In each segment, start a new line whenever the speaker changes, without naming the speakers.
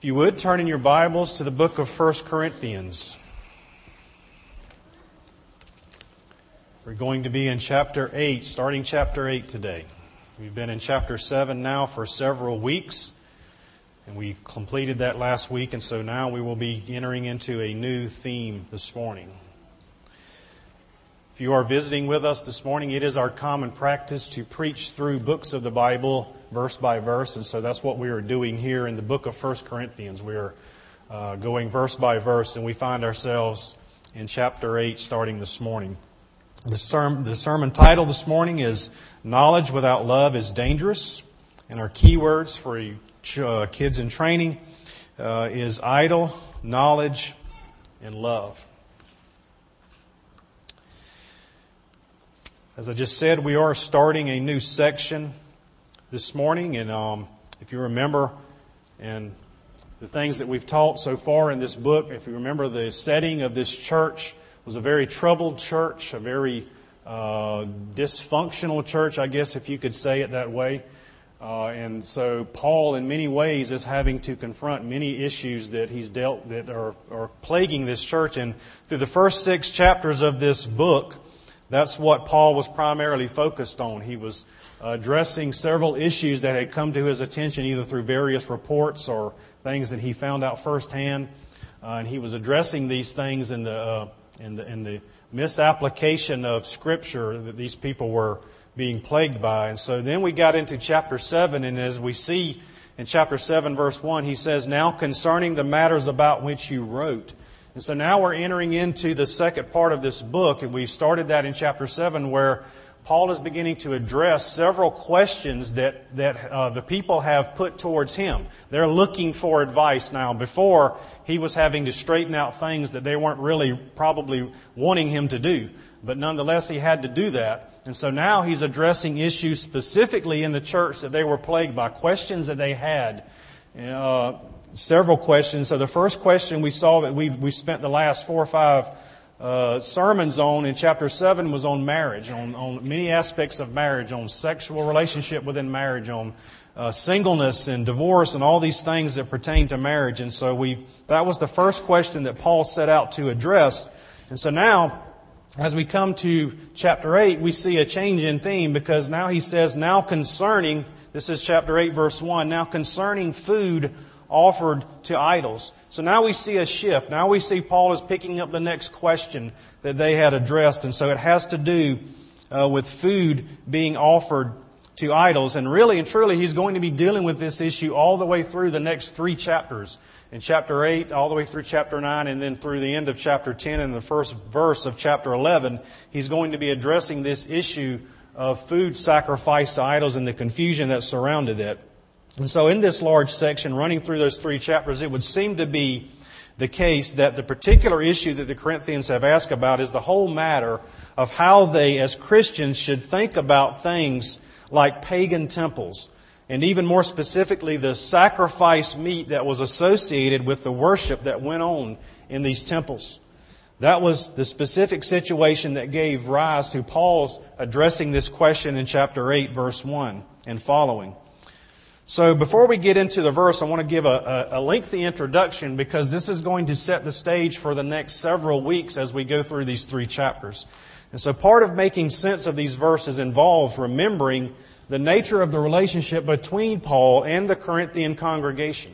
If you would, turn in your Bibles to the book of 1 Corinthians. We're going to be in chapter 8, starting chapter 8 today. We've been in chapter 7 now for several weeks, and we completed that last week, and so now we will be entering into a new theme this morning. If you are visiting with us this morning, it is our common practice to preach through books of the Bible verse by verse, and so that's what we are doing here in the book of 1 Corinthians. We are uh, going verse by verse, and we find ourselves in chapter 8 starting this morning. The sermon, the sermon title this morning is Knowledge Without Love is Dangerous, and our key words for uh, kids in training uh, is idol, knowledge, and love. As I just said, we are starting a new section this morning. And um, if you remember, and the things that we've taught so far in this book, if you remember, the setting of this church was a very troubled church, a very uh, dysfunctional church, I guess, if you could say it that way. Uh, and so Paul, in many ways, is having to confront many issues that he's dealt that are, are plaguing this church. And through the first six chapters of this book, that's what Paul was primarily focused on. He was addressing several issues that had come to his attention either through various reports or things that he found out firsthand. Uh, and he was addressing these things in the, uh, in the, in the misapplication of Scripture that these people were being plagued by. And so then we got into chapter 7, and as we see in chapter 7, verse 1, he says, Now concerning the matters about which you wrote. And so now we're entering into the second part of this book, and we started that in chapter 7, where Paul is beginning to address several questions that, that uh, the people have put towards him. They're looking for advice now. Before, he was having to straighten out things that they weren't really probably wanting him to do. But nonetheless, he had to do that. And so now he's addressing issues specifically in the church that they were plagued by, questions that they had. Uh, several questions. So the first question we saw that we, we spent the last four or five uh, sermons on in chapter 7 was on marriage, on, on many aspects of marriage, on sexual relationship within marriage, on uh, singleness and divorce and all these things that pertain to marriage. And so we, that was the first question that Paul set out to address. And so now, as we come to chapter 8, we see a change in theme because now he says, now concerning, this is chapter 8 verse 1, now concerning food offered to idols. So now we see a shift. Now we see Paul is picking up the next question that they had addressed. And so it has to do uh, with food being offered to idols. And really and truly, he's going to be dealing with this issue all the way through the next three chapters. In chapter 8, all the way through chapter 9, and then through the end of chapter 10 and the first verse of chapter 11, he's going to be addressing this issue of food sacrificed to idols and the confusion that surrounded it. And so, in this large section, running through those three chapters, it would seem to be the case that the particular issue that the Corinthians have asked about is the whole matter of how they, as Christians, should think about things like pagan temples, and even more specifically, the sacrifice meat that was associated with the worship that went on in these temples. That was the specific situation that gave rise to Paul's addressing this question in chapter 8, verse 1 and following. So before we get into the verse, I want to give a, a, a, lengthy introduction because this is going to set the stage for the next several weeks as we go through these three chapters. And so part of making sense of these verses involves remembering the nature of the relationship between Paul and the Corinthian congregation.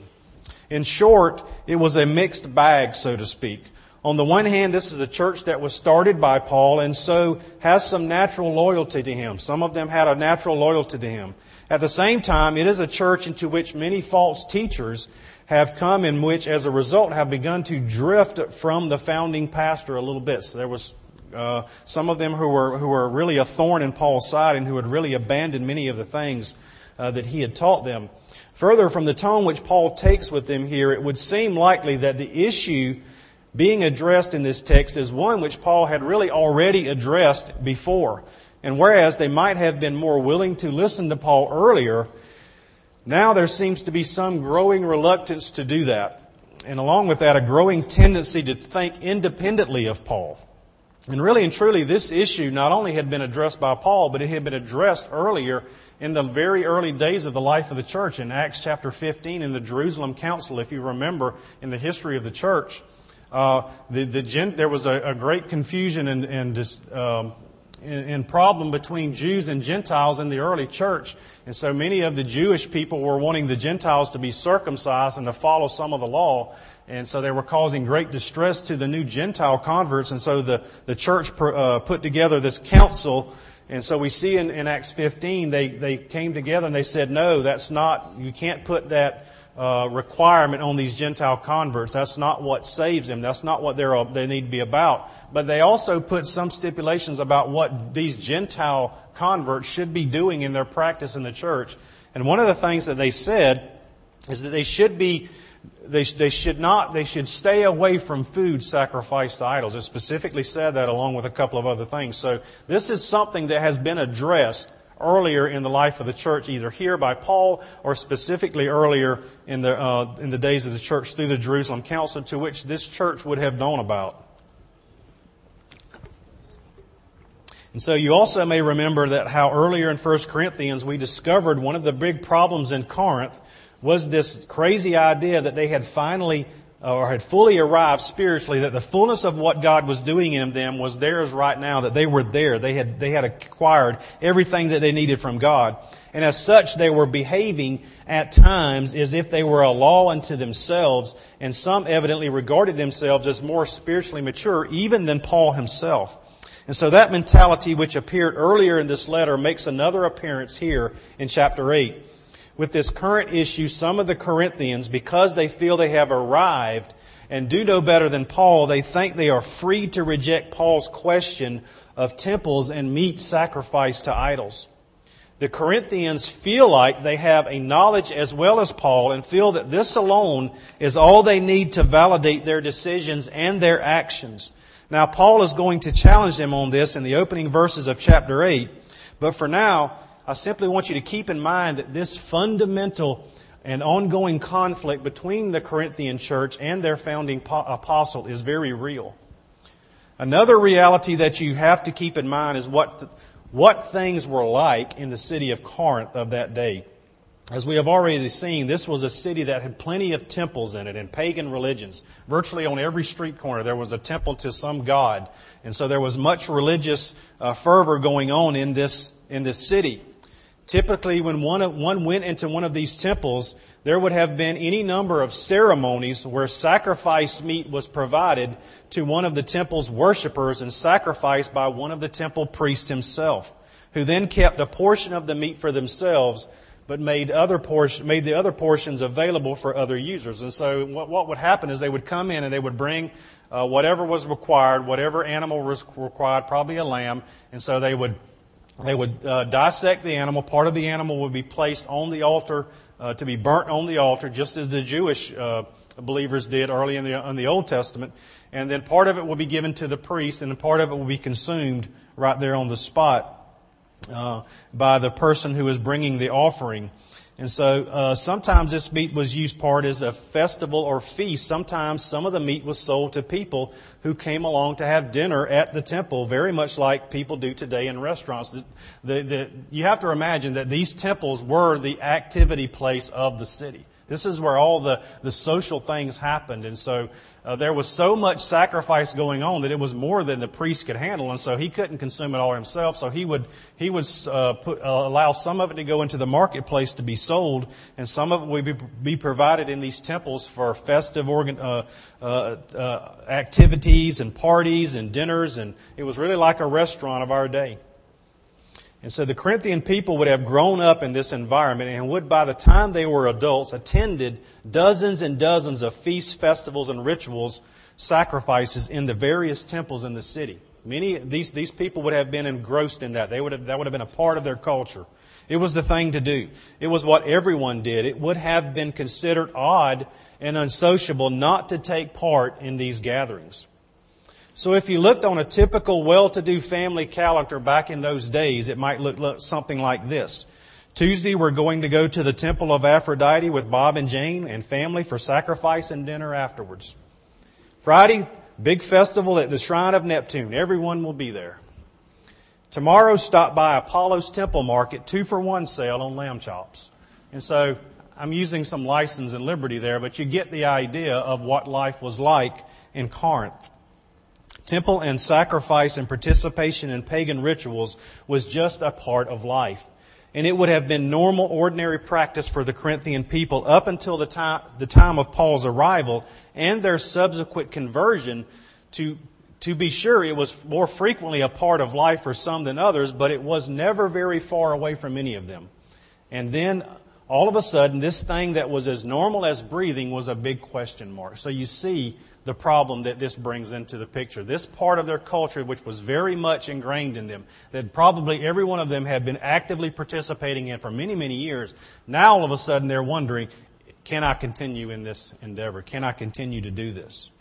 In short, it was a mixed bag, so to speak. On the one hand, this is a church that was started by Paul and so has some natural loyalty to him. Some of them had a natural loyalty to him. At the same time, it is a church into which many false teachers have come in which, as a result, have begun to drift from the founding pastor a little bit. So there was uh, some of them who were, who were really a thorn in Paul's side and who had really abandoned many of the things uh, that he had taught them. Further, from the tone which Paul takes with them here, it would seem likely that the issue being addressed in this text is one which Paul had really already addressed before. And whereas they might have been more willing to listen to Paul earlier, now there seems to be some growing reluctance to do that. And along with that, a growing tendency to think independently of Paul. And really and truly, this issue not only had been addressed by Paul, but it had been addressed earlier in the very early days of the life of the church in Acts chapter 15 in the Jerusalem Council, if you remember in the history of the church. Uh, the, the there was a, a, great confusion and, and um, and problem between Jews and Gentiles in the early church. And so many of the Jewish people were wanting the Gentiles to be circumcised and to follow some of the law. And so they were causing great distress to the new Gentile converts. And so the, the church uh, put together this council. And so we see in, in Acts 15, they, they came together and they said, no, that's not, you can't put that uh, requirement on these Gentile converts. That's not what saves them. That's not what they're, they need to be about. But they also put some stipulations about what these Gentile converts should be doing in their practice in the church. And one of the things that they said is that they should be they, they should not, they should stay away from food sacrificed to idols. It specifically said that along with a couple of other things. So this is something that has been addressed earlier in the life of the church, either here by Paul or specifically earlier in the, uh, in the days of the church through the Jerusalem Council to which this church would have known about. And so you also may remember that how earlier in 1 Corinthians we discovered one of the big problems in Corinth was this crazy idea that they had finally or had fully arrived spiritually, that the fullness of what God was doing in them was theirs right now, that they were there. They had, they had acquired everything that they needed from God. And as such, they were behaving at times as if they were a law unto themselves, and some evidently regarded themselves as more spiritually mature even than Paul himself. And so that mentality which appeared earlier in this letter makes another appearance here in chapter 8 with this current issue, some of the Corinthians, because they feel they have arrived and do know better than Paul, they think they are free to reject Paul's question of temples and meat sacrificed to idols. The Corinthians feel like they have a knowledge as well as Paul and feel that this alone is all they need to validate their decisions and their actions. Now, Paul is going to challenge them on this in the opening verses of chapter 8, but for now, I simply want you to keep in mind that this fundamental and ongoing conflict between the Corinthian church and their founding apostle is very real. Another reality that you have to keep in mind is what, what things were like in the city of Corinth of that day. As we have already seen, this was a city that had plenty of temples in it and pagan religions. Virtually on every street corner there was a temple to some god. And so there was much religious uh, fervor going on in this, in this city. Typically, when one, one went into one of these temples, there would have been any number of ceremonies where sacrifice meat was provided to one of the temple's worshippers and sacrificed by one of the temple priests himself, who then kept a portion of the meat for themselves, but made, other portion, made the other portions available for other users. And so what, what would happen is they would come in and they would bring uh, whatever was required, whatever animal was required, probably a lamb, and so they would they would uh, dissect the animal. Part of the animal would be placed on the altar uh, to be burnt on the altar, just as the Jewish uh, believers did early in the, in the Old Testament. And then part of it will be given to the priest, and part of it will be consumed right there on the spot uh, by the person who is bringing the offering. And so uh, sometimes this meat was used part as a festival or feast. Sometimes some of the meat was sold to people who came along to have dinner at the temple, very much like people do today in restaurants. The, the, the, you have to imagine that these temples were the activity place of the city. This is where all the, the social things happened. And so uh, there was so much sacrifice going on that it was more than the priest could handle. And so he couldn't consume it all himself. So he would, he would uh, put, uh, allow some of it to go into the marketplace to be sold, and some of it would be, be provided in these temples for festive organ, uh, uh, uh, activities and parties and dinners. And it was really like a restaurant of our day. And so the Corinthian people would have grown up in this environment and would, by the time they were adults, attended dozens and dozens of feasts, festivals, and rituals, sacrifices in the various temples in the city. Many these these people would have been engrossed in that. They would have that would have been a part of their culture. It was the thing to do. It was what everyone did. It would have been considered odd and unsociable not to take part in these gatherings. So if you looked on a typical well-to-do family calendar back in those days, it might look, something like this. Tuesday, we're going to go to the Temple of Aphrodite with Bob and Jane and family for sacrifice and dinner afterwards. Friday, big festival at the Shrine of Neptune. Everyone will be there. Tomorrow stop by Apollo's Temple Market, two for one sale on lamb chops. And so I'm using some license and liberty there, but you get the idea of what life was like in Corinth. Temple and sacrifice and participation in pagan rituals was just a part of life. And it would have been normal, ordinary practice for the Corinthian people up until the time, the time of Paul's arrival and their subsequent conversion to, to be sure, it was more frequently a part of life for some than others, but it was never very far away from any of them. And then all of a sudden, this thing that was as normal as breathing was a big question mark. So you see the problem that this brings into the picture. This part of their culture, which was very much ingrained in them, that probably every one of them had been actively participating in for many, many years, now all of a sudden they're wondering, can I continue in this endeavor? Can I continue to do this?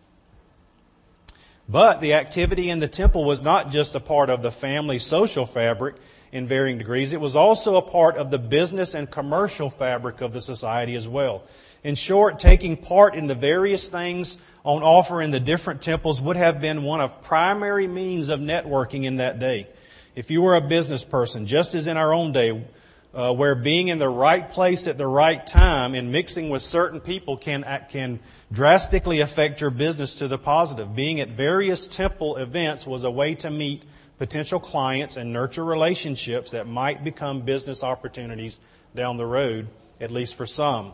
But the activity in the temple was not just a part of the family social fabric in varying degrees. It was also a part of the business and commercial fabric of the society as well. In short, taking part in the various things on offer in the different temples would have been one of primary means of networking in that day. If you were a business person, just as in our own day, uh, where being in the right place at the right time and mixing with certain people can can drastically affect your business to the positive. Being at various temple events was a way to meet potential clients and nurture relationships that might become business opportunities down the road, at least for some.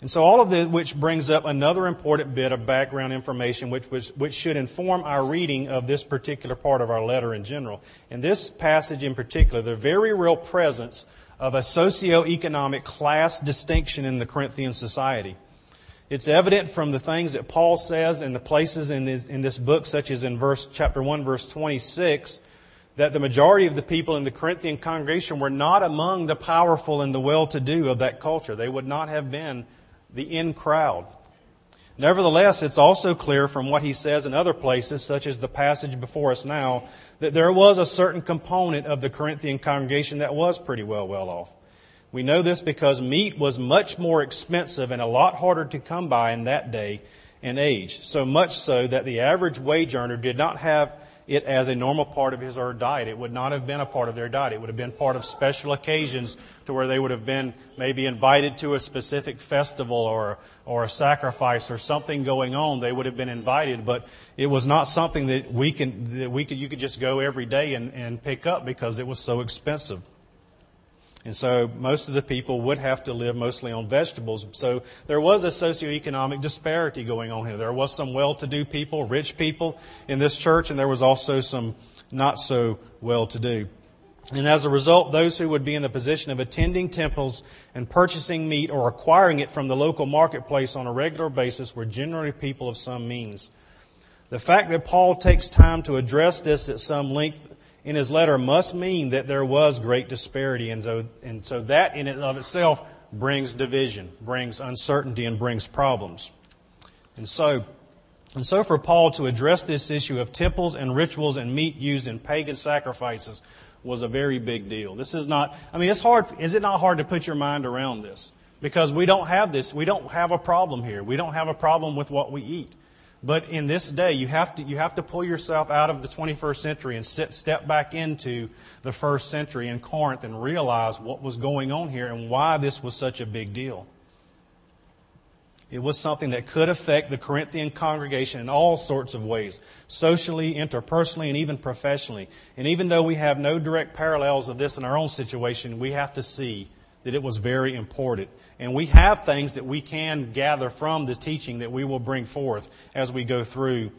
And so all of this, which brings up another important bit of background information, which, was, which should inform our reading of this particular part of our letter in general. In this passage in particular, the very real presence of a socio-economic class distinction in the Corinthian society. It's evident from the things that Paul says in the places in this, in this book, such as in verse, chapter 1, verse 26, that the majority of the people in the Corinthian congregation were not among the powerful and the well-to-do of that culture. They would not have been the in crowd. Nevertheless, it's also clear from what he says in other places, such as the passage before us now, that there was a certain component of the Corinthian congregation that was pretty well well off. We know this because meat was much more expensive and a lot harder to come by in that day and age. So much so that the average wage earner did not have it as a normal part of his or her diet. It would not have been a part of their diet. It would have been part of special occasions to where they would have been maybe invited to a specific festival or, or a sacrifice or something going on. They would have been invited, but it was not something that we can, that we could, you could just go every day and, and pick up because it was so expensive. And so most of the people would have to live mostly on vegetables. So there was a socioeconomic disparity going on here. There was some well-to-do people, rich people in this church, and there was also some not so well-to-do. And as a result, those who would be in the position of attending temples and purchasing meat or acquiring it from the local marketplace on a regular basis were generally people of some means. The fact that Paul takes time to address this at some length in his letter must mean that there was great disparity. And so, and so that in and of itself brings division, brings uncertainty, and brings problems. And so, and so for Paul to address this issue of temples and rituals and meat used in pagan sacrifices was a very big deal. This is not, I mean, it's hard, is it not hard to put your mind around this? Because we don't have this, we don't have a problem here. We don't have a problem with what we eat. But in this day, you have to, you have to pull yourself out of the 21st century and sit, step back into the first century in Corinth and realize what was going on here and why this was such a big deal. It was something that could affect the Corinthian congregation in all sorts of ways, socially, interpersonally, and even professionally. And even though we have no direct parallels of this in our own situation, we have to see that it was very important. And we have things that we can gather from the teaching that we will bring forth as we go through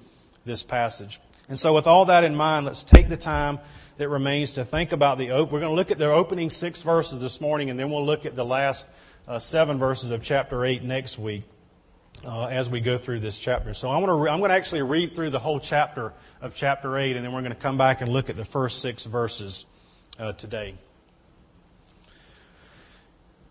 this passage. And so with all that in mind, let's take the time that remains to think about the, we're going to look at the opening six verses this morning and then we'll look at the last uh, seven verses of chapter eight next week. Uh, as we go through this chapter. So I'm going, to re- I'm going to actually read through the whole chapter of chapter 8, and then we're going to come back and look at the first six verses uh, today.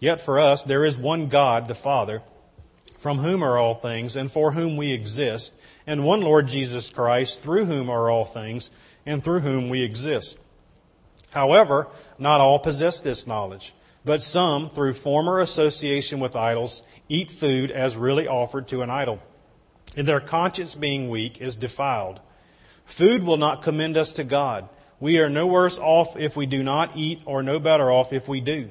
yet for us there is one God, the Father, from whom are all things and for whom we exist, and one Lord Jesus Christ, through whom are all things and through whom we exist. However, not all possess this knowledge, but some, through former association with idols, eat food as really offered to an idol, and their conscience being weak is defiled. Food will not commend us to God. We are no worse off if we do not eat, or no better off if we do.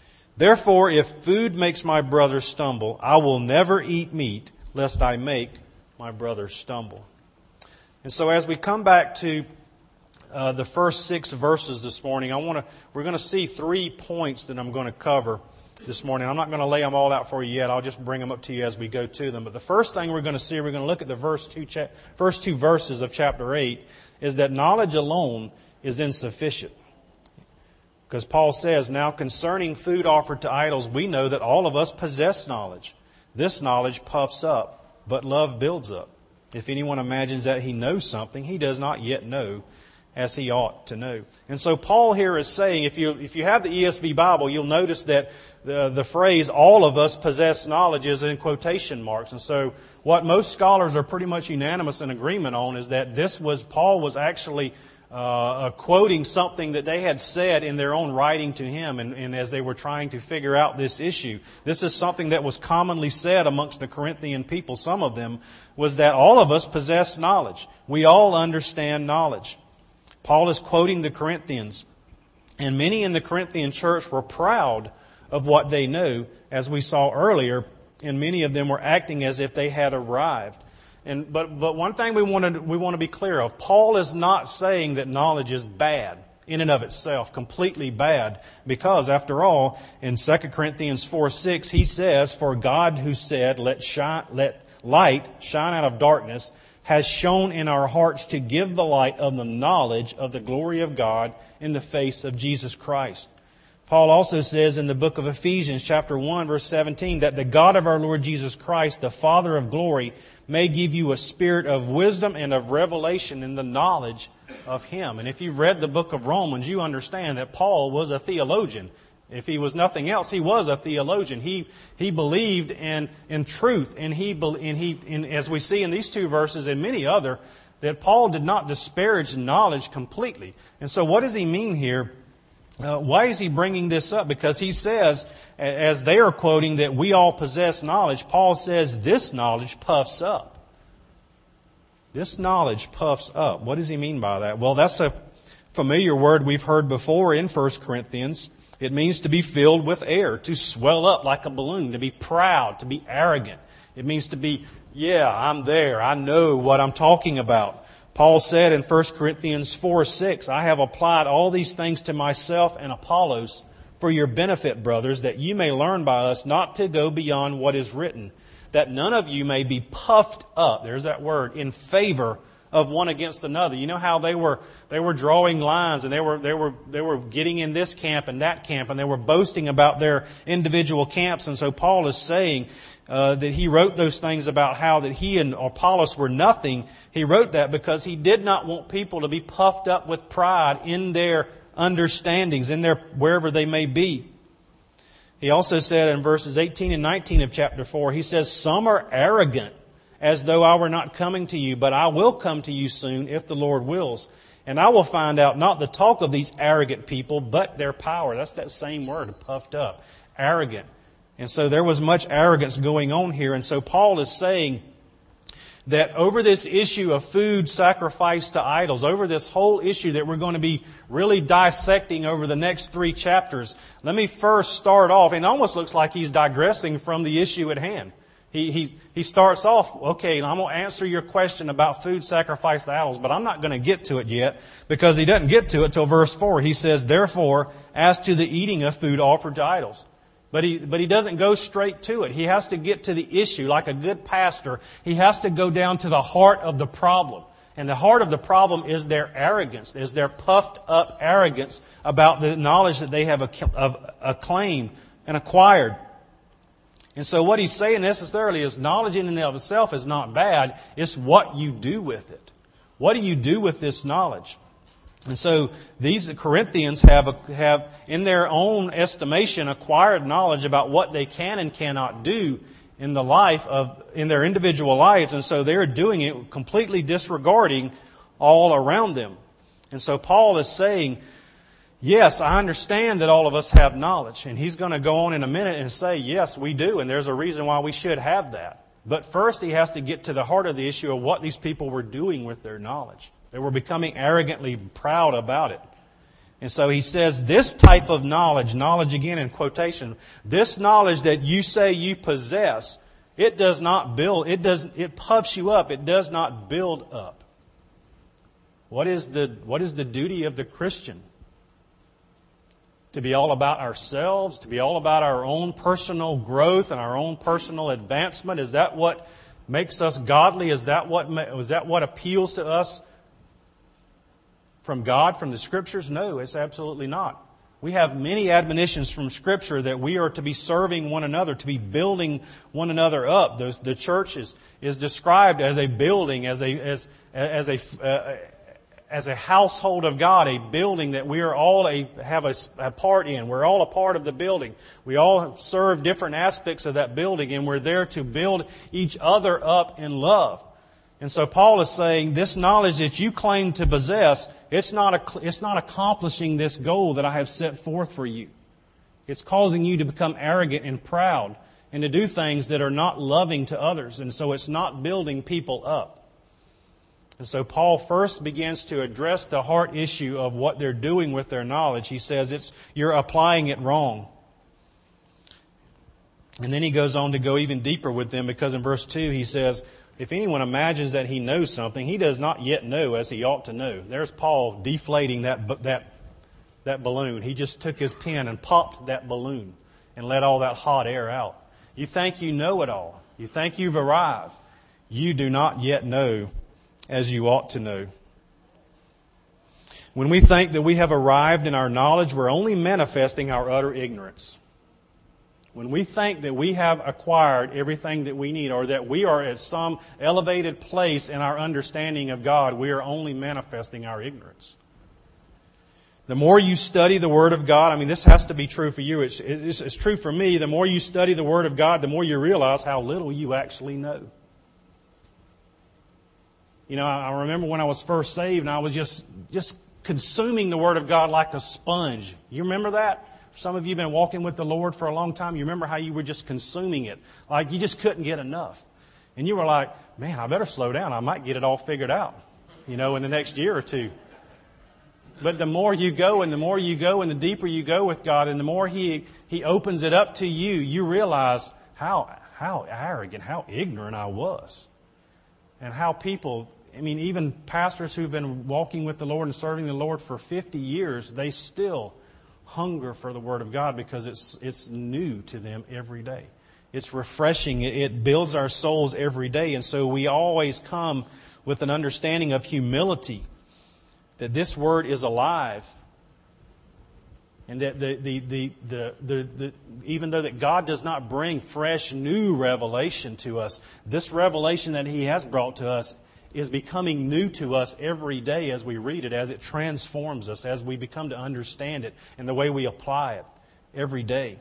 Therefore, if food makes my brother stumble, I will never eat meat, lest I make my brother stumble. And so, as we come back to uh, the first six verses this morning, I want to we're going to see three points that I'm going to cover this morning. I'm not going to lay them all out for you yet. I'll just bring them up to you as we go to them. But the first thing we're going to see, we're going to look at the verse two, cha- first two verses of chapter eight, is that knowledge alone is insufficient. Because Paul says, now concerning food offered to idols, we know that all of us possess knowledge. This knowledge puffs up, but love builds up. If anyone imagines that he knows something, he does not yet know as he ought to know. And so Paul here is saying, if you, if you have the ESV Bible, you'll notice that the, the phrase, all of us possess knowledge is in quotation marks. And so what most scholars are pretty much unanimous in agreement on is that this was, Paul was actually uh, quoting something that they had said in their own writing to him and, and, as they were trying to figure out this issue. This is something that was commonly said amongst the Corinthian people. Some of them was that all of us possess knowledge. We all understand knowledge. Paul is quoting the Corinthians. And many in the Corinthian church were proud of what they knew, as we saw earlier, and many of them were acting as if they had arrived. And, but, but one thing we want, to, we want to be clear of Paul is not saying that knowledge is bad in and of itself, completely bad, because after all, in 2 Corinthians 4 6, he says, For God who said, Let, shine, let light shine out of darkness, has shone in our hearts to give the light of the knowledge of the glory of God in the face of Jesus Christ. Paul also says in the book of Ephesians, chapter 1, verse 17, that the God of our Lord Jesus Christ, the Father of glory, may give you a spirit of wisdom and of revelation in the knowledge of Him. And if you've read the book of Romans, you understand that Paul was a theologian. If he was nothing else, he was a theologian. He, he believed in, in truth, and he, and he and as we see in these two verses and many other, that Paul did not disparage knowledge completely. And so what does he mean here? Uh, why is he bringing this up? Because he says, as they are quoting, that we all possess knowledge. Paul says this knowledge puffs up. This knowledge puffs up. What does he mean by that? Well, that's a familiar word we've heard before in 1 Corinthians. It means to be filled with air, to swell up like a balloon, to be proud, to be arrogant. It means to be, yeah, I'm there. I know what I'm talking about. Paul said in 1 Corinthians 4 6, I have applied all these things to myself and Apollos for your benefit, brothers, that you may learn by us not to go beyond what is written, that none of you may be puffed up, there's that word, in favor of one against another. You know how they were they were drawing lines and they were they were they were getting in this camp and that camp and they were boasting about their individual camps. And so Paul is saying uh, that he wrote those things about how that he and Apollos were nothing. He wrote that because he did not want people to be puffed up with pride in their understandings, in their wherever they may be. He also said in verses 18 and 19 of chapter 4, he says, Some are arrogant as though I were not coming to you, but I will come to you soon if the Lord wills. And I will find out not the talk of these arrogant people, but their power. That's that same word, puffed up. Arrogant. And so there was much arrogance going on here. And so Paul is saying that over this issue of food sacrificed to idols, over this whole issue that we're going to be really dissecting over the next three chapters, let me first start off, and it almost looks like he's digressing from the issue at hand. He, he, he starts off, okay, I'm going to answer your question about food sacrificed to idols, but I'm not going to get to it yet because he doesn't get to it till verse 4. He says, therefore, as to the eating of food offered to idols. But he, but he doesn't go straight to it. He has to get to the issue. Like a good pastor, he has to go down to the heart of the problem. And the heart of the problem is their arrogance, is their puffed up arrogance about the knowledge that they have acclaimed and acquired. And so what he's saying necessarily is knowledge in and of itself is not bad. It's what you do with it. What do you do with this knowledge? And so these Corinthians have, have, in their own estimation, acquired knowledge about what they can and cannot do in the life of, in their individual lives. And so they're doing it completely disregarding all around them. And so Paul is saying, Yes, I understand that all of us have knowledge. And he's going to go on in a minute and say, yes, we do. And there's a reason why we should have that. But first, he has to get to the heart of the issue of what these people were doing with their knowledge. They were becoming arrogantly proud about it. And so he says, this type of knowledge, knowledge again in quotation, this knowledge that you say you possess, it does not build, it does, it puffs you up, it does not build up. What is the, what is the duty of the Christian? To be all about ourselves, to be all about our own personal growth and our own personal advancement? Is that what makes us godly? Is that what, is that what appeals to us from God, from the Scriptures? No, it's absolutely not. We have many admonitions from Scripture that we are to be serving one another, to be building one another up. The, the church is, is described as a building, as a, as, as a, uh, as a household of God, a building that we are all a, have a, a, part in. We're all a part of the building. We all serve different aspects of that building, and we're there to build each other up in love. And so Paul is saying this knowledge that you claim to possess, it's not, a, it's not accomplishing this goal that I have set forth for you. It's causing you to become arrogant and proud and to do things that are not loving to others. And so it's not building people up. And so Paul first begins to address the heart issue of what they're doing with their knowledge. He says it's you're applying it wrong. And then he goes on to go even deeper with them because in verse 2 he says, If anyone imagines that he knows something, he does not yet know as he ought to know. There's Paul deflating that, that, that balloon. He just took his pen and popped that balloon and let all that hot air out. You think you know it all. You think you've arrived. You do not yet know as you ought to know. When we think that we have arrived in our knowledge, we're only manifesting our utter ignorance. When we think that we have acquired everything that we need or that we are at some elevated place in our understanding of God, we are only manifesting our ignorance. The more you study the Word of God, I mean, this has to be true for you. It's, it's, it's true for me. The more you study the Word of God, the more you realize how little you actually know. You know, I remember when I was first saved and I was just, just consuming the Word of God like a sponge. You remember that? Some of you have been walking with the Lord for a long time. You remember how you were just consuming it. Like you just couldn't get enough. And you were like, man, I better slow down. I might get it all figured out, you know, in the next year or two. But the more you go and the more you go and the deeper you go with God and the more He, he opens it up to you, you realize how, how arrogant, how ignorant I was. And how people I mean, even pastors who've been walking with the Lord and serving the Lord for 50 years, they still hunger for the Word of God because it's, it's new to them every day. It's refreshing. It builds our souls every day. And so we always come with an understanding of humility that this Word is alive. And that the, the, the, the, the, the, even though that God does not bring fresh, new revelation to us, this revelation that He has brought to us is becoming new to us every day as we read it, as it transforms us, as we become to understand it, and the way we apply it every day.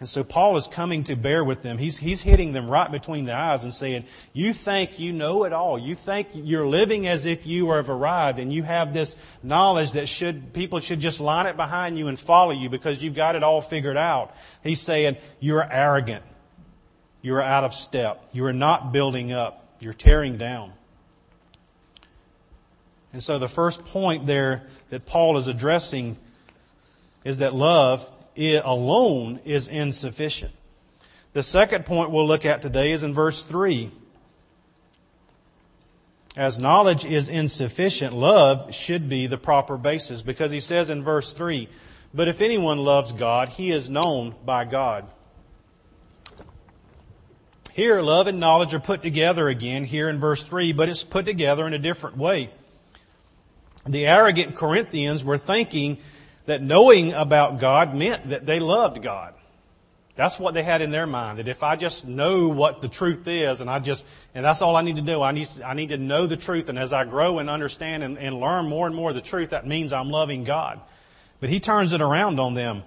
And so Paul is coming to bear with them. He's, he's hitting them right between the eyes and saying, You think you know it all. You think you're living as if you have arrived and you have this knowledge that should, people should just line it behind you and follow you because you've got it all figured out. He's saying, You're arrogant. You're out of step. You are not building up. You're tearing down. And so the first point there that Paul is addressing is that love alone is insufficient. The second point we'll look at today is in verse 3. As knowledge is insufficient, love should be the proper basis because he says in verse 3 But if anyone loves God, he is known by God. Here, love and knowledge are put together again here in verse 3, but it's put together in a different way. The arrogant Corinthians were thinking that knowing about God meant that they loved God. That's what they had in their mind. That if I just know what the truth is, and I just, and that's all I need to do. I need to, I need to know the truth. And as I grow and understand and, and learn more and more of the truth, that means I'm loving God. But he turns it around on them.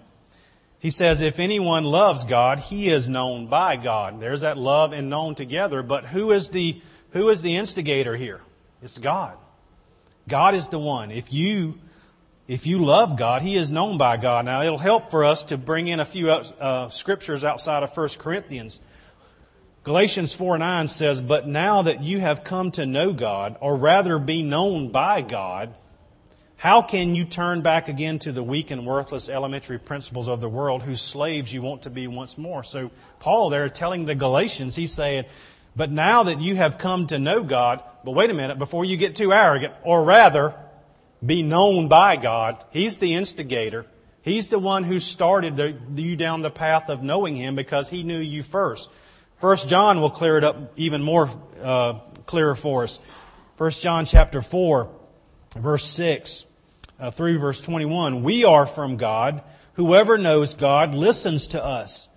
He says, if anyone loves God, he is known by God. There's that love and known together. But who is the, who is the instigator here? It's God. God is the one. If you if you love God, He is known by God. Now, it'll help for us to bring in a few uh, scriptures outside of 1 Corinthians. Galatians 4 9 says, But now that you have come to know God, or rather be known by God, how can you turn back again to the weak and worthless elementary principles of the world whose slaves you want to be once more? So, Paul there telling the Galatians, he's saying, But now that you have come to know God, but wait a minute, before you get too arrogant, or rather, be known by God. He's the instigator. He's the one who started the, you down the path of knowing Him because He knew you first. First John will clear it up even more uh, clearer for us. First John chapter four, verse six uh, through verse twenty-one. We are from God. Whoever knows God listens to us.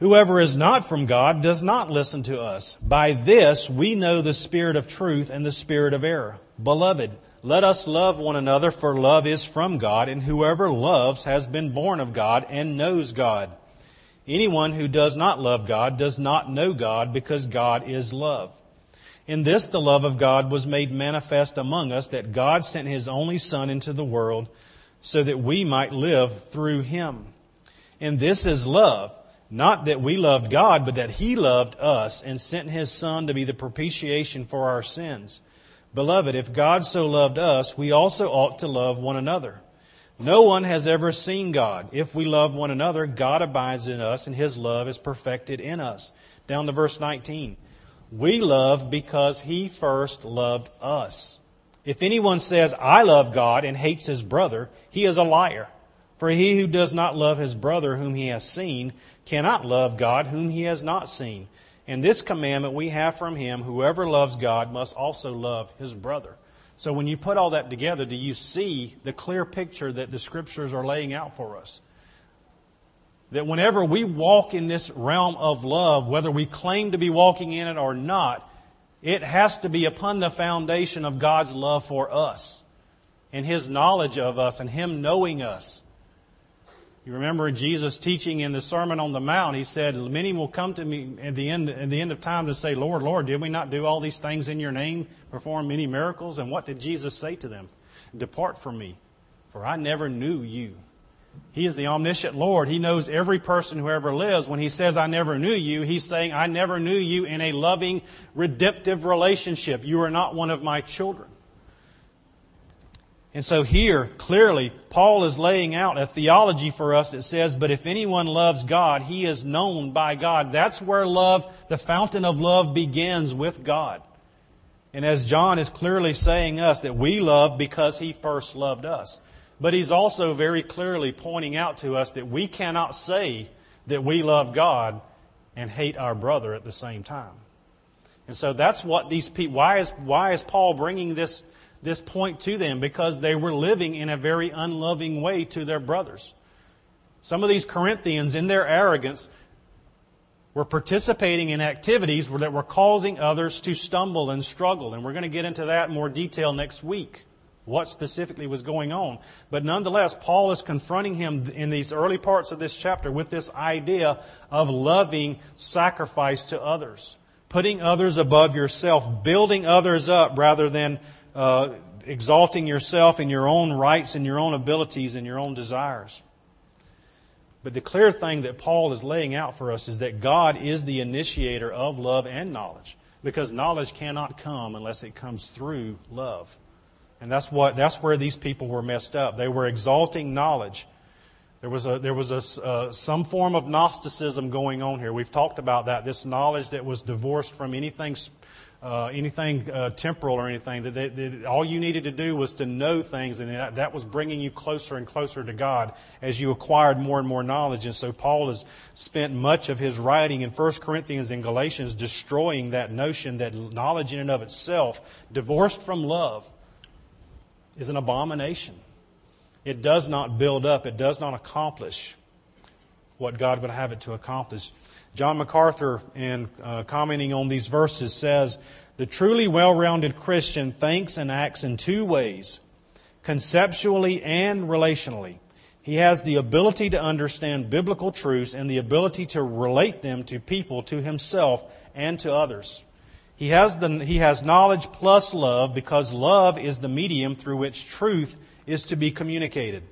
Whoever is not from God does not listen to us. By this we know the spirit of truth and the spirit of error. Beloved, let us love one another, for love is from God, and whoever loves has been born of God and knows God. Anyone who does not love God does not know God, because God is love. In this the love of God was made manifest among us, that God sent his only Son into the world, so that we might live through him. And this is love, not that we loved God, but that he loved us and sent his Son to be the propitiation for our sins. Beloved, if God so loved us, we also ought to love one another. No one has ever seen God. If we love one another, God abides in us and his love is perfected in us. Down to verse 19. We love because he first loved us. If anyone says, I love God and hates his brother, he is a liar. For he who does not love his brother whom he has seen cannot love God whom he has not seen. And this commandment we have from him whoever loves God must also love his brother. So when you put all that together, do you see the clear picture that the scriptures are laying out for us? That whenever we walk in this realm of love, whether we claim to be walking in it or not, it has to be upon the foundation of God's love for us and His knowledge of us and Him knowing us. You remember Jesus teaching in the Sermon on the Mount, he said, Many will come to me at the end, at the end of time to say, Lord, Lord, did we not do all these things in your name, perform many miracles? And what did Jesus say to them? Depart from me, for I never knew you. He is the omniscient Lord. He knows every person who ever lives. When he says, I never knew you, he's saying, I never knew you in a loving, redemptive relationship. You are not one of my children. And so here, clearly, Paul is laying out a theology for us that says, but if anyone loves God, he is known by God. That's where love, the fountain of love begins with God. And as John is clearly saying us, that we love because he first loved us. But he's also very clearly pointing out to us that we cannot say that we love God and hate our brother at the same time. And so that's what these people, why is, why is Paul bringing this this point to them because they were living in a very unloving way to their brothers. Some of these Corinthians, in their arrogance, were participating in activities that were causing others to stumble and struggle. And we're going to get into that in more detail next week, what specifically was going on. But nonetheless, Paul is confronting him in these early parts of this chapter with this idea of loving sacrifice to others, putting others above yourself, building others up rather than uh, exalting yourself in your own rights and your own abilities and your own desires. But the clear thing that Paul is laying out for us is that God is the initiator of love and knowledge because knowledge cannot come unless it comes through love. And that's what that's where these people were messed up. They were exalting knowledge There was, a, there was a, uh, some form of Gnosticism going on here. We've talked about that. This knowledge that was divorced from anything, uh, anything uh, temporal or anything. That, that, that, all you needed to do was to know things, and that, that was bringing you closer and closer to God as you acquired more and more knowledge. And so Paul has spent much of his writing in 1 Corinthians and Galatians destroying that notion that knowledge in and of itself, divorced from love, is an abomination. It does not build up, it does not accomplish what God would have it to accomplish. John MacArthur, in uh, commenting on these verses, says the truly well rounded Christian thinks and acts in two ways conceptually and relationally. He has the ability to understand biblical truths and the ability to relate them to people, to himself, and to others. He has, the, he has knowledge plus love because love is the medium through which truth is to be communicated.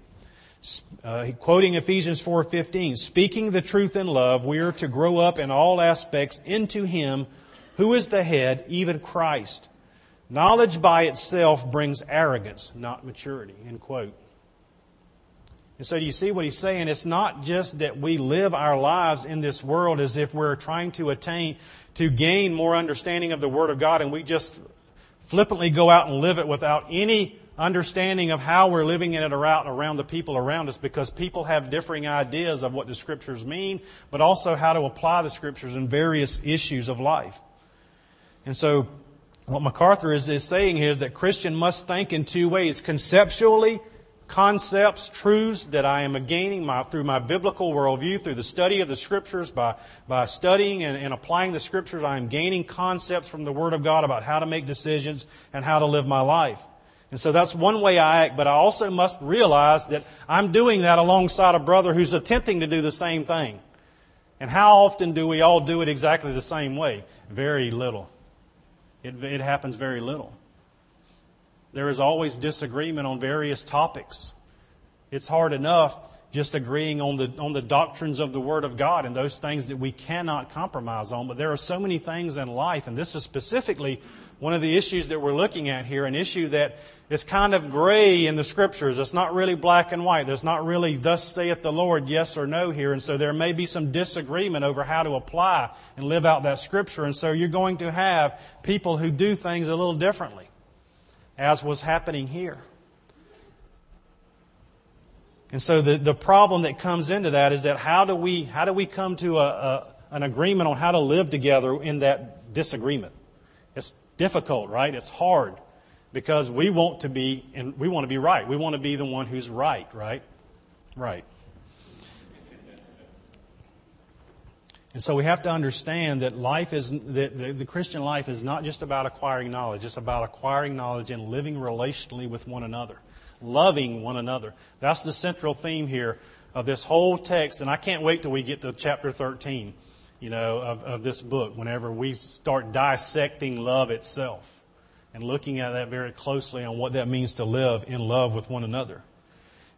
Uh, quoting Ephesians 4:15, speaking the truth in love, we are to grow up in all aspects into him who is the head, even Christ. Knowledge by itself brings arrogance, not maturity. End quote. And so do you see what he's saying? It's not just that we live our lives in this world as if we're trying to attain, to gain more understanding of the Word of God and we just flippantly go out and live it without any understanding of how we're living in it around, around the people around us because people have differing ideas of what the scriptures mean, but also how to apply the scriptures in various issues of life. And so, what MacArthur is, is saying here is that Christian must think in two ways conceptually, concepts, truths that I am gaining my, through my biblical worldview, through the study of the Scriptures, by, by studying and, and applying the Scriptures, I am gaining concepts from the Word of God about how to make decisions and how to live my life. And so that's one way I act, but I also must realize that I'm doing that alongside a brother who's attempting to do the same thing. And how often do we all do it exactly the same way? Very little. It, it happens very little. There is always disagreement on various topics. It's hard enough just agreeing on the, on the doctrines of the Word of God and those things that we cannot compromise on. But there are so many things in life, and this is specifically one of the issues that we're looking at here, an issue that is kind of gray in the scriptures. It's not really black and white. There's not really, thus saith the Lord, yes or no here. And so there may be some disagreement over how to apply and live out that scripture. And so you're going to have people who do things a little differently, as was happening here. And so the, the problem that comes into that is that how do we, how do we come to a, a an agreement on how to live together in that disagreement? It's difficult, right? It's hard because we want to be and we want to be right. We want to be the one who's right, right? Right. And so we have to understand that life is that the, the Christian life is not just about acquiring knowledge, it's about acquiring knowledge and living relationally with one another, loving one another. That's the central theme here of this whole text, and I can't wait till we get to chapter 13 you know, of, of this book whenever we start dissecting love itself and looking at that very closely on what that means to live in love with one another.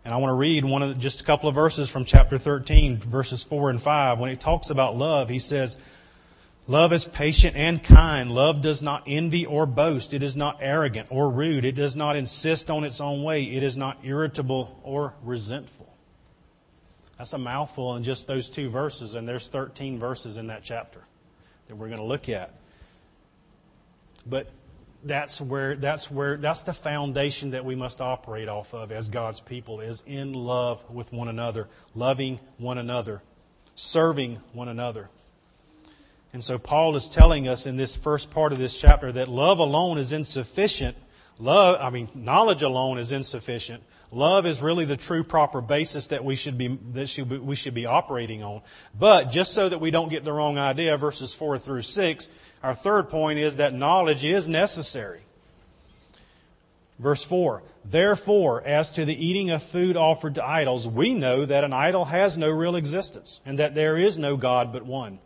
And I want to read one of the, just a couple of verses from chapter 13, verses 4 and 5. When he talks about love, he says, Love is patient and kind. Love does not envy or boast. It is not arrogant or rude. It does not insist on its own way. It is not irritable or resentful. That's a mouthful in just those two verses, and there's 13 verses in that chapter that we're going to look at. But that's where that's where that's the foundation that we must operate off of as God's people is in love with one another, loving one another, serving one another. And so Paul is telling us in this first part of this chapter that love alone is insufficient. Love, I mean, knowledge alone is insufficient. Love is really the true proper basis that we should be, that should be, we should be operating on. But just so that we don't get the wrong idea, verses 4 through 6, our third point is that knowledge is necessary. Verse 4 Therefore, as to the eating of food offered to idols, we know that an idol has no real existence, and that there is no God but one.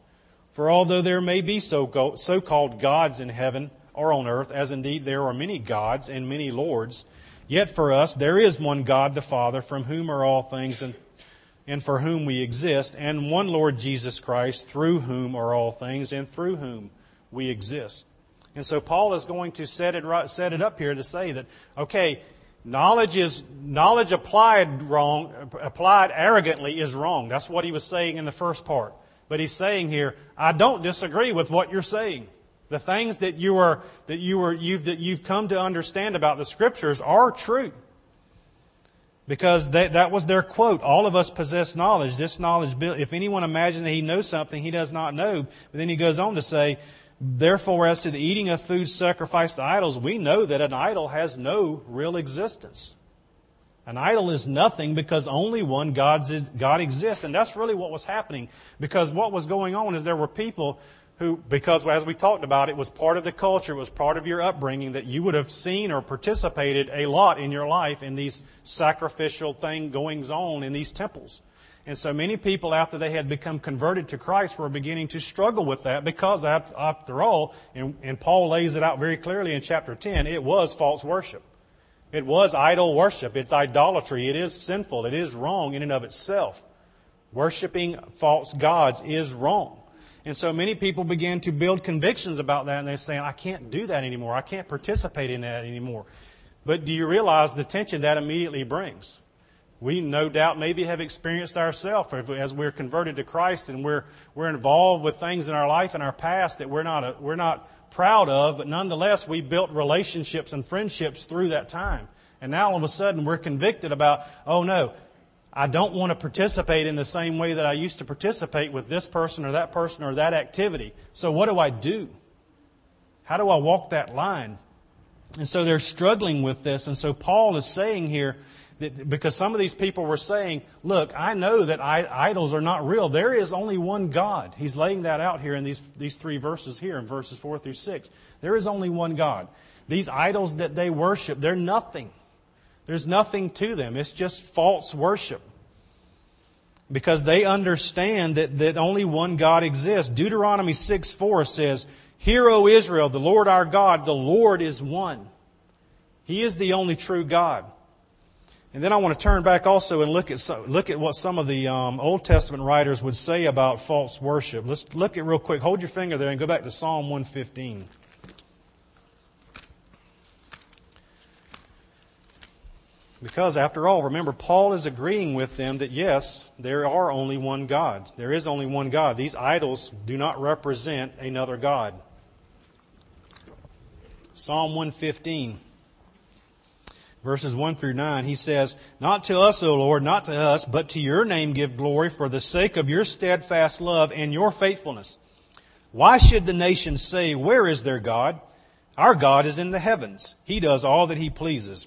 For although there may be so called gods in heaven or on earth, as indeed there are many gods and many lords, Yet for us there is one God the Father, from whom are all things and, and for whom we exist, and one Lord Jesus Christ, through whom are all things and through whom we exist. And so Paul is going to set it, right, set it up here to say that, okay, knowledge is knowledge applied wrong, applied arrogantly is wrong. That's what he was saying in the first part. But he's saying here, I don't disagree with what you're saying. The things that you are that you are you've you've come to understand about the scriptures are true. Because that, that was their quote. All of us possess knowledge. This knowledge, if anyone imagines that he knows something he does not know, but then he goes on to say, Therefore, as to the eating of food sacrificed to idols, we know that an idol has no real existence. An idol is nothing because only one God's, God exists. And that's really what was happening. Because what was going on is there were people who, because as we talked about, it was part of the culture, it was part of your upbringing that you would have seen or participated a lot in your life in these sacrificial thing goings on in these temples. And so many people, after they had become converted to Christ, were beginning to struggle with that because, after all, and, and Paul lays it out very clearly in chapter 10, it was false worship. It was idol worship. It's idolatry. It is sinful. It is wrong in and of itself. Worshipping false gods is wrong. And so many people began to build convictions about that, and they're saying, I can't do that anymore. I can't participate in that anymore. But do you realize the tension that immediately brings? we no doubt maybe have experienced ourselves as we're converted to Christ and we're, we're involved with things in our life and our past that we're not, we're not proud of, but nonetheless we built relationships and friendships through that time. And now all of a sudden we're convicted about, oh no, I don't want to participate in the same way that I used to participate with this person or that person or that activity. So what do I do? How do I walk that line? And so they're struggling with this. And so Paul is saying here, that because some of these people were saying, look, I know that idols are not real. There is only one God. He's laying that out here in these, these three verses here in verses 4 through 6. There is only one God. These idols that they worship, they're nothing. There's nothing to them. It's just false worship. Because they understand that, that only one God exists. Deuteronomy 6 4 says, Hear, O Israel, the Lord our God, the Lord is one. He is the only true God. And then I want to turn back also and look at look at what some of the um, Old Testament writers would say about false worship. Let's look at real quick. Hold your finger there and go back to Psalm 115. Because after all, remember, Paul is agreeing with them that yes, there are only one God. There is only one God. These idols do not represent another God. Psalm 115 verses 1 through 9, he says, Not to us, O Lord, not to us, but to your name give glory for the sake of your steadfast love and your faithfulness. Why should the nations say, Where is their God? Our God is in the heavens. He does all that he pleases.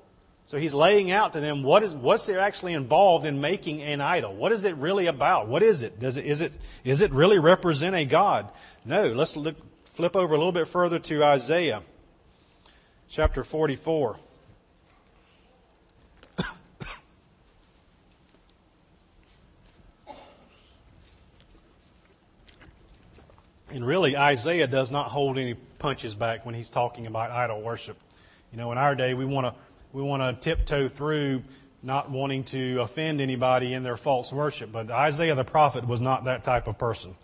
So he's laying out to them what is what's actually involved in making an idol. What is it really about? What is it? Does it is it is it really represent a god? No. Let's look, flip over a little bit further to Isaiah chapter 44. And really, Isaiah does not hold any punches back when he's talking about idol worship. You know, in our day, we want to we want to tiptoe through not wanting to offend anybody in their false worship. But Isaiah the prophet was not that type of person.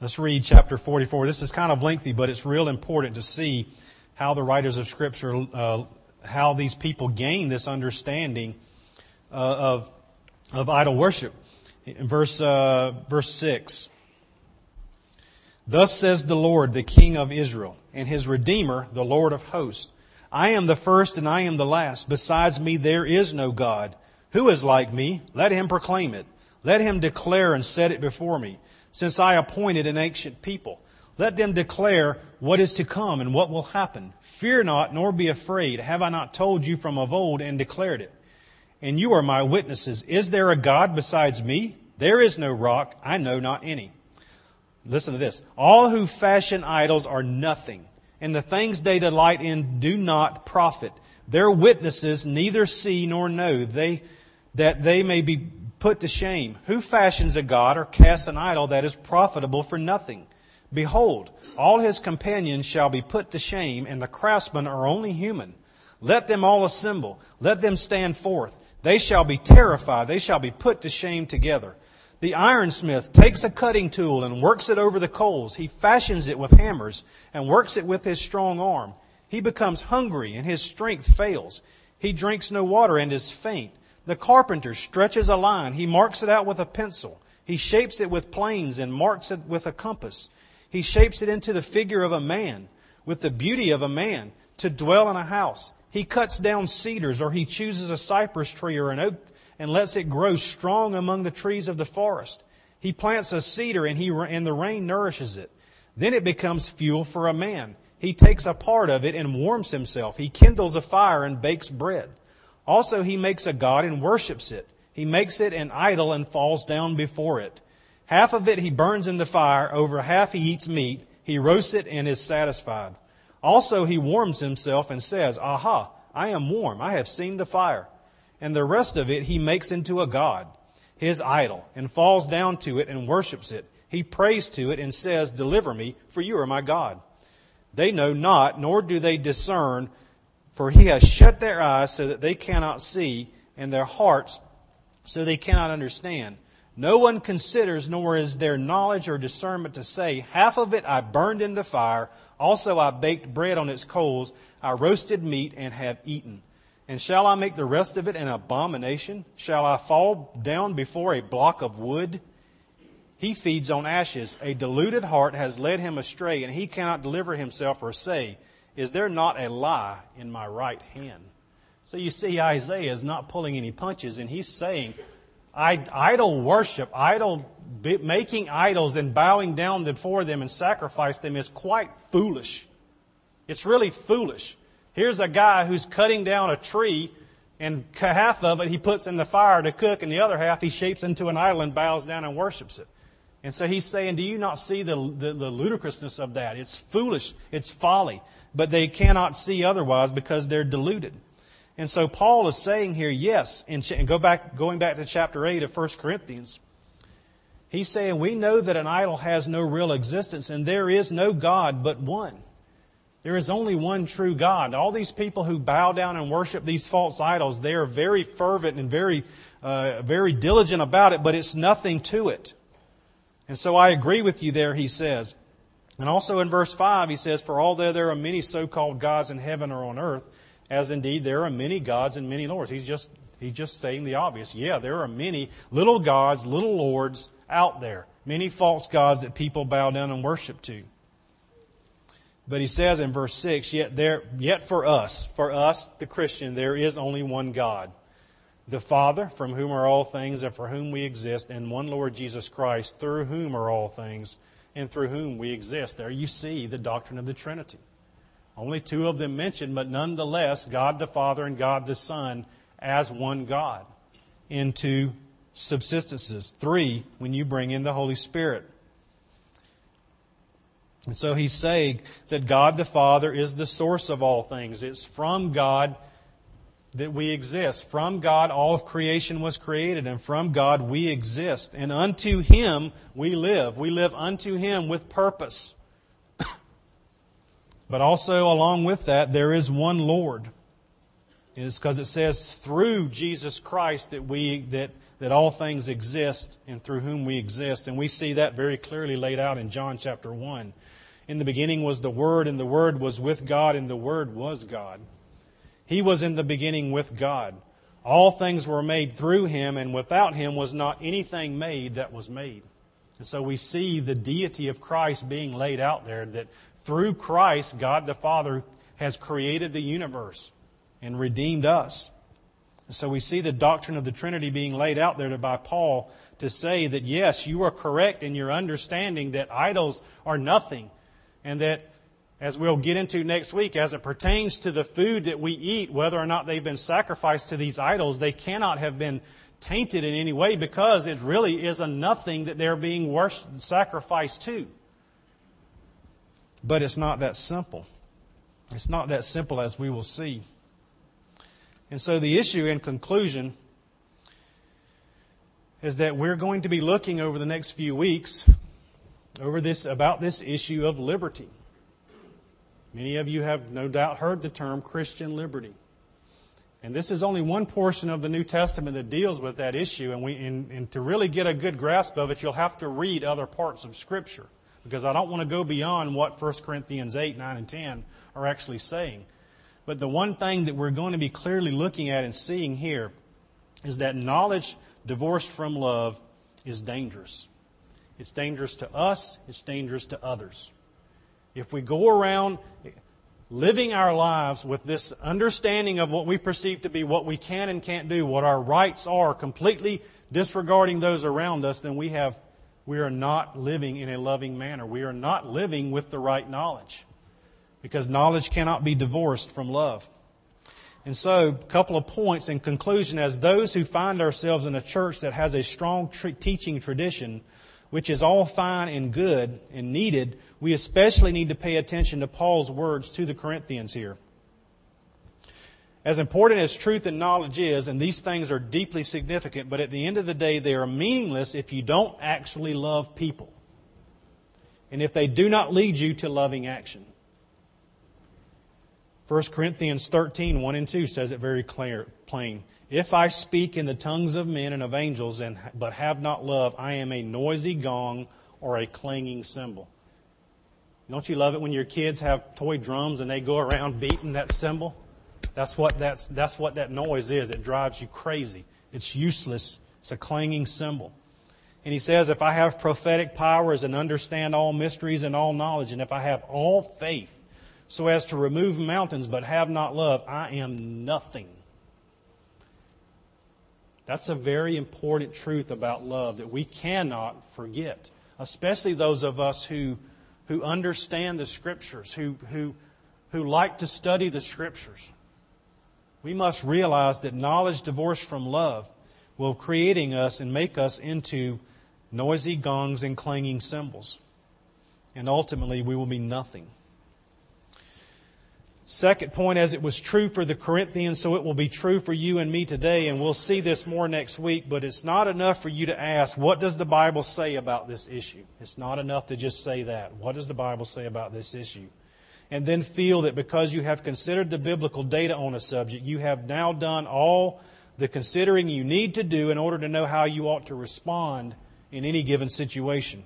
Let's read chapter 44. This is kind of lengthy, but it's real important to see how the writers of Scripture, uh, how these people gain this understanding uh, of, of idol worship. In verse, uh, verse 6. Thus says the Lord, the King of Israel, and his Redeemer, the Lord of hosts. I am the first and I am the last. Besides me there is no God. Who is like me? Let him proclaim it. Let him declare and set it before me. Since I appointed an ancient people, let them declare what is to come and what will happen. Fear not, nor be afraid. Have I not told you from of old and declared it? And you are my witnesses. Is there a God besides me? There is no rock. I know not any. Listen to this. All who fashion idols are nothing, and the things they delight in do not profit. Their witnesses neither see nor know they, that they may be put to shame. Who fashions a god or casts an idol that is profitable for nothing? Behold, all his companions shall be put to shame, and the craftsmen are only human. Let them all assemble. Let them stand forth. They shall be terrified. They shall be put to shame together. The ironsmith takes a cutting tool and works it over the coals. He fashions it with hammers and works it with his strong arm. He becomes hungry and his strength fails. He drinks no water and is faint. The carpenter stretches a line. He marks it out with a pencil. He shapes it with planes and marks it with a compass. He shapes it into the figure of a man, with the beauty of a man, to dwell in a house. He cuts down cedars, or he chooses a cypress tree or an oak and lets it grow strong among the trees of the forest. He plants a cedar and, he, and the rain nourishes it. Then it becomes fuel for a man. He takes a part of it and warms himself. He kindles a fire and bakes bread. Also, he makes a god and worships it. He makes it an idol and falls down before it. Half of it he burns in the fire. Over half he eats meat. He roasts it and is satisfied. Also, he warms himself and says, Aha, I am warm. I have seen the fire and the rest of it he makes into a god, his idol, and falls down to it and worships it. He prays to it and says, Deliver me, for you are my God. They know not, nor do they discern, for he has shut their eyes so that they cannot see, and their hearts so they cannot understand. No one considers, nor is there knowledge or discernment to say, Half of it I burned in the fire, also I baked bread on its coals, I roasted meat and have eaten. And shall I make the rest of it an abomination? Shall I fall down before a block of wood? He feeds on ashes. A deluded heart has led him astray, and he cannot deliver himself or say, Is there not a lie in my right hand? So you see, Isaiah is not pulling any punches, and he's saying, I idol worship, idol making idols and bowing down before them and sacrifice them is quite foolish. It's really foolish. Here's a guy who's cutting down a tree, and half of it he puts in the fire to cook, and the other half he shapes into an idol and bows down and worships it. And so he's saying, Do you not see the, the, the ludicrousness of that? It's foolish, it's folly. But they cannot see otherwise because they're deluded. And so Paul is saying here, yes, and go back, going back to chapter 8 of 1 Corinthians, he's saying, We know that an idol has no real existence, and there is no God but one. There is only one true God. All these people who bow down and worship these false idols, they are very fervent and very, uh, very diligent about it, but it's nothing to it. And so I agree with you there, he says. And also in verse 5, he says, For although there are many so called gods in heaven or on earth, as indeed there are many gods and many lords. He's just, he's just saying the obvious. Yeah, there are many little gods, little lords out there. Many false gods that people bow down and worship to. But he says in verse 6, yet there, yet for us, for us, the Christian, there is only one God. The Father, from whom are all things and for whom we exist, and one Lord Jesus Christ, through whom are all things and through whom we exist. There you see the doctrine of the Trinity. Only two of them mentioned, but nonetheless, God the Father and God the Son as one God in two subsistences. Three, when you bring in the Holy Spirit. And so he's saying that God the Father is the source of all things. It's from God that we exist. From God, all of creation was created, and from God we exist. And unto Him we live. We live unto Him with purpose. but also, along with that, there is one Lord. And it's because it says through Jesus Christ that we that that all things exist and through whom we exist. And we see that very clearly laid out in John chapter 1. In the beginning was the Word, and the Word was with God, and the Word was God. He was in the beginning with God. All things were made through him, and without him was not anything made that was made. And so we see the deity of Christ being laid out there, that through Christ, God the Father has created the universe and redeemed us. And so we see the doctrine of the Trinity being laid out there by Paul to say that yes, you are correct in your understanding that idols are nothing and that, as we'll get into next week, as it pertains to the food that we eat, whether or not they've been sacrificed to these idols, they cannot have been tainted in any way because it really is a nothing that they're being worshipped, sacrificed to. But it's not that simple. It's not that simple as we will see. And so the issue in conclusion is that we're going to be looking over the next few weeks over this about this issue of liberty. Many of you have no doubt heard the term Christian liberty. And this is only one portion of the New Testament that deals with that issue. And, we, and, and to really get a good grasp of it, you'll have to read other parts of Scripture. Because I don't want to go beyond what 1 Corinthians 8, 9, and 10 are actually saying. But the one thing that we're going to be clearly looking at and seeing here is that knowledge divorced from love is dangerous. It's dangerous to us, it's dangerous to others. If we go around living our lives with this understanding of what we perceive to be what we can and can't do, what our rights are, completely disregarding those around us, then we have we are not living in a loving manner. We are not living with the right knowledge. Because knowledge cannot be divorced from love. And so, a couple of points in conclusion as those who find ourselves in a church that has a strong tr- teaching tradition, which is all fine and good and needed, we especially need to pay attention to Paul's words to the Corinthians here. As important as truth and knowledge is, and these things are deeply significant, but at the end of the day, they are meaningless if you don't actually love people. And if they do not lead you to loving action. 1 Corinthians 13, 1 and 2 says it very clear, plain. If I speak in the tongues of men and of angels, and, but have not love, I am a noisy gong or a clanging cymbal. Don't you love it when your kids have toy drums and they go around beating that cymbal? That's what, that's, that's what that noise is. It drives you crazy. It's useless. It's a clanging cymbal. And he says, if I have prophetic powers and understand all mysteries and all knowledge, and if I have all faith so as to remove mountains but have not love, I am nothing. That's a very important truth about love that we cannot forget, especially those of us who, who understand the Scriptures, who, who, who like to study the Scriptures. We must realize that knowledge divorced from love will creating us and make us into noisy gongs and clanging cymbals. And ultimately, we will be nothing. Second point, as it was true for the Corinthians, so it will be true for you and me today, and we'll see this more next week, but it's not enough for you to ask, what does the Bible say about this issue? It's not enough to just say that. What does the Bible say about this issue? And then feel that because you have considered the biblical data on a subject, you have now done all the considering you need to do in order to know how you ought to respond in any given situation.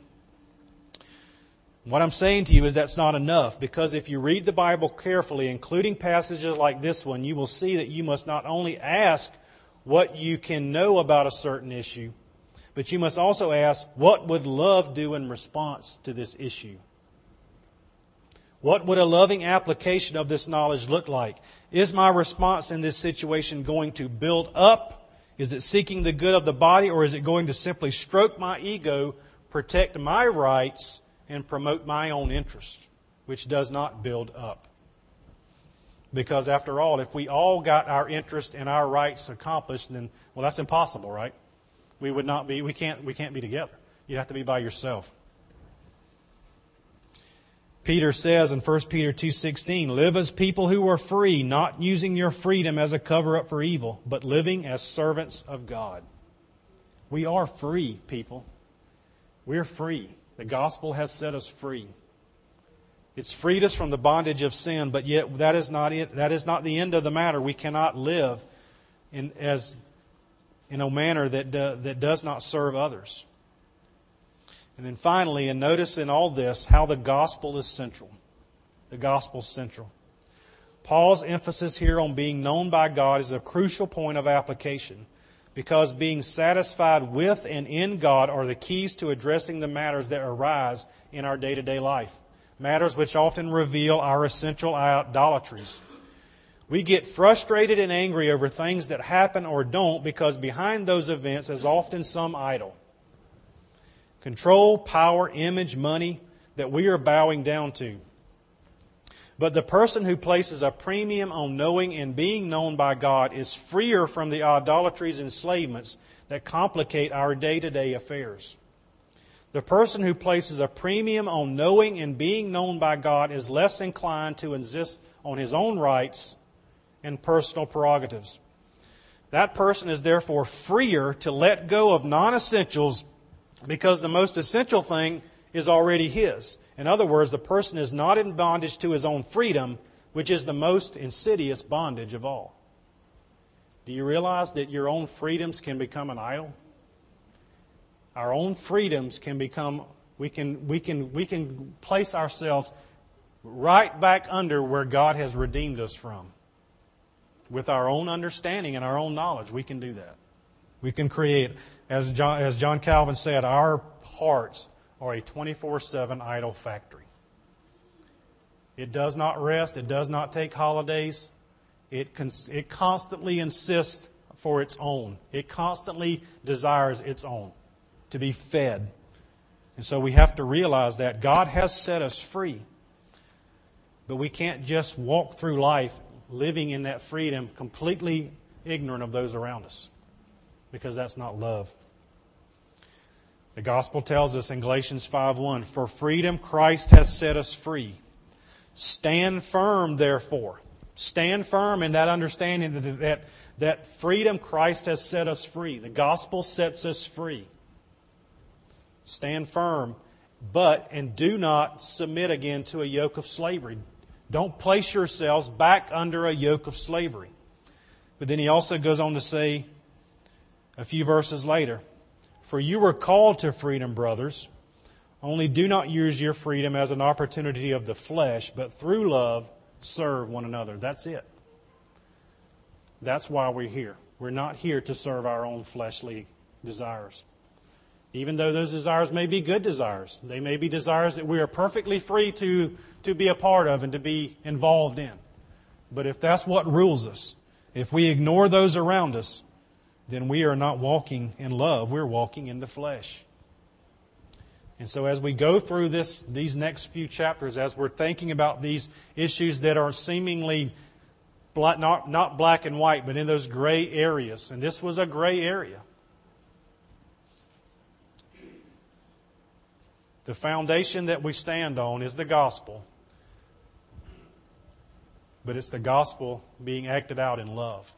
What I'm saying to you is that's not enough because if you read the Bible carefully, including passages like this one, you will see that you must not only ask what you can know about a certain issue, but you must also ask, what would love do in response to this issue? What would a loving application of this knowledge look like? Is my response in this situation going to build up? Is it seeking the good of the body, or is it going to simply stroke my ego, protect my rights, and promote my own interest, which does not build up. Because after all, if we all got our interest and our rights accomplished, then well, that's impossible, right? We would not be. We can't. We can't be together. You'd have to be by yourself. Peter says in 1 Peter 2:16, "Live as people who are free, not using your freedom as a cover up for evil, but living as servants of God." We are free, people. We're free. The gospel has set us free. It's freed us from the bondage of sin, but yet that is not it. That is not the end of the matter. We cannot live in as in a manner that do, that does not serve others. And then finally, and notice in all this how the gospel is central. The gospel is central. Paul's emphasis here on being known by God is a crucial point of application because being satisfied with and in God are the keys to addressing the matters that arise in our day to day life, matters which often reveal our essential idolatries. We get frustrated and angry over things that happen or don't because behind those events is often some idol. Control, power, image, money that we are bowing down to. But the person who places a premium on knowing and being known by God is freer from the idolatries and enslavements that complicate our day to day affairs. The person who places a premium on knowing and being known by God is less inclined to insist on his own rights and personal prerogatives. That person is therefore freer to let go of non essentials because the most essential thing is already his. In other words, the person is not in bondage to his own freedom, which is the most insidious bondage of all. Do you realize that your own freedoms can become an idol? Our own freedoms can become, we can, we can, we can place ourselves right back under where God has redeemed us from. With our own understanding and our own knowledge, we can do that. We can create, as John, as John Calvin said, our hearts are a 24 7 idol factory. It does not rest, it does not take holidays, it, cons- it constantly insists for its own, it constantly desires its own to be fed. And so we have to realize that God has set us free. But we can't just walk through life living in that freedom completely ignorant of those around us because that's not love. The gospel tells us in Galatians 5:1, "For freedom Christ has set us free. Stand firm therefore. Stand firm in that understanding that, that, that freedom Christ has set us free. The gospel sets us free. Stand firm, but and do not submit again to a yoke of slavery. Don't place yourselves back under a yoke of slavery. But then he also goes on to say a few verses later, For you were called to freedom, brothers. Only do not use your freedom as an opportunity of the flesh, but through love serve one another. That's it. That's why we're here. We're not here to serve our own fleshly desires. Even though those desires may be good desires, they may be desires that we are perfectly free to, to be a part of and to be involved in. But if that's what rules us, if we ignore those around us, then we are not walking in love. We're walking in the flesh. And so, as we go through this, these next few chapters, as we're thinking about these issues that are seemingly black, not, not black and white, but in those gray areas, and this was a gray area. The foundation that we stand on is the gospel, but it's the gospel being acted out in love.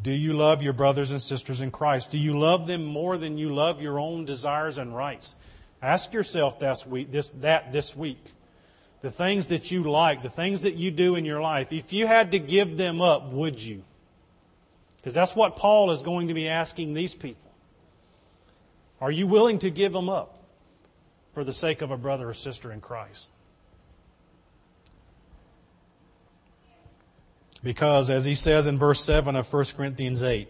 Do you love your brothers and sisters in Christ? Do you love them more than you love your own desires and rights? Ask yourself this week, this, that this week. The things that you like, the things that you do in your life, if you had to give them up, would you? Because that's what Paul is going to be asking these people. Are you willing to give them up for the sake of a brother or sister in Christ? Because, as he says in verse 7 of 1 Corinthians 8,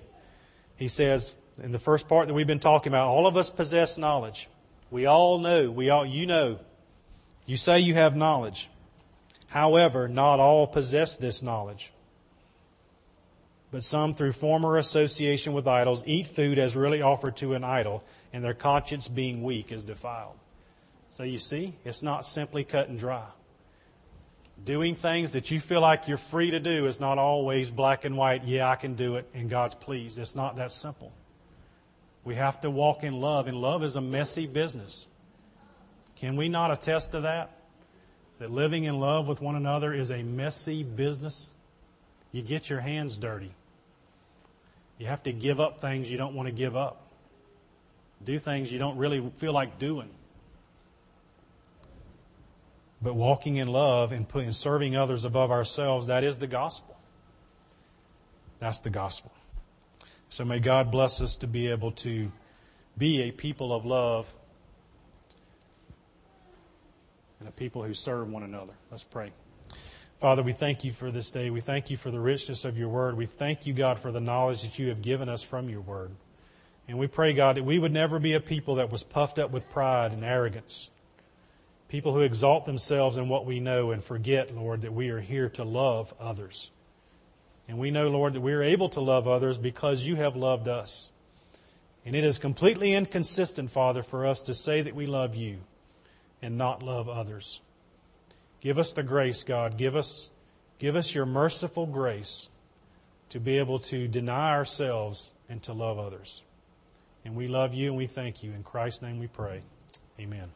he says, in the first part that we've been talking about, all of us possess knowledge. We all know, we all, you know. You say you have knowledge. However, not all possess this knowledge. But some, through former association with idols, eat food as really offered to an idol, and their conscience, being weak, is defiled. So you see, it's not simply cut and dry. Doing things that you feel like you're free to do is not always black and white, yeah, I can do it, and God's pleased. It's not that simple. We have to walk in love, and love is a messy business. Can we not attest to that? That living in love with one another is a messy business? You get your hands dirty. You have to give up things you don't want to give up, do things you don't really feel like doing. But walking in love and putting, serving others above ourselves, that is the gospel. That's the gospel. So may God bless us to be able to be a people of love and a people who serve one another. Let's pray. Father, we thank you for this day. We thank you for the richness of your word. We thank you, God, for the knowledge that you have given us from your word. And we pray, God, that we would never be a people that was puffed up with pride and arrogance People who exalt themselves in what we know and forget, Lord, that we are here to love others. And we know, Lord, that we are able to love others because you have loved us. And it is completely inconsistent, Father, for us to say that we love you and not love others. Give us the grace, God. Give us, give us your merciful grace to be able to deny ourselves and to love others. And we love you and we thank you. In Christ's name we pray. Amen.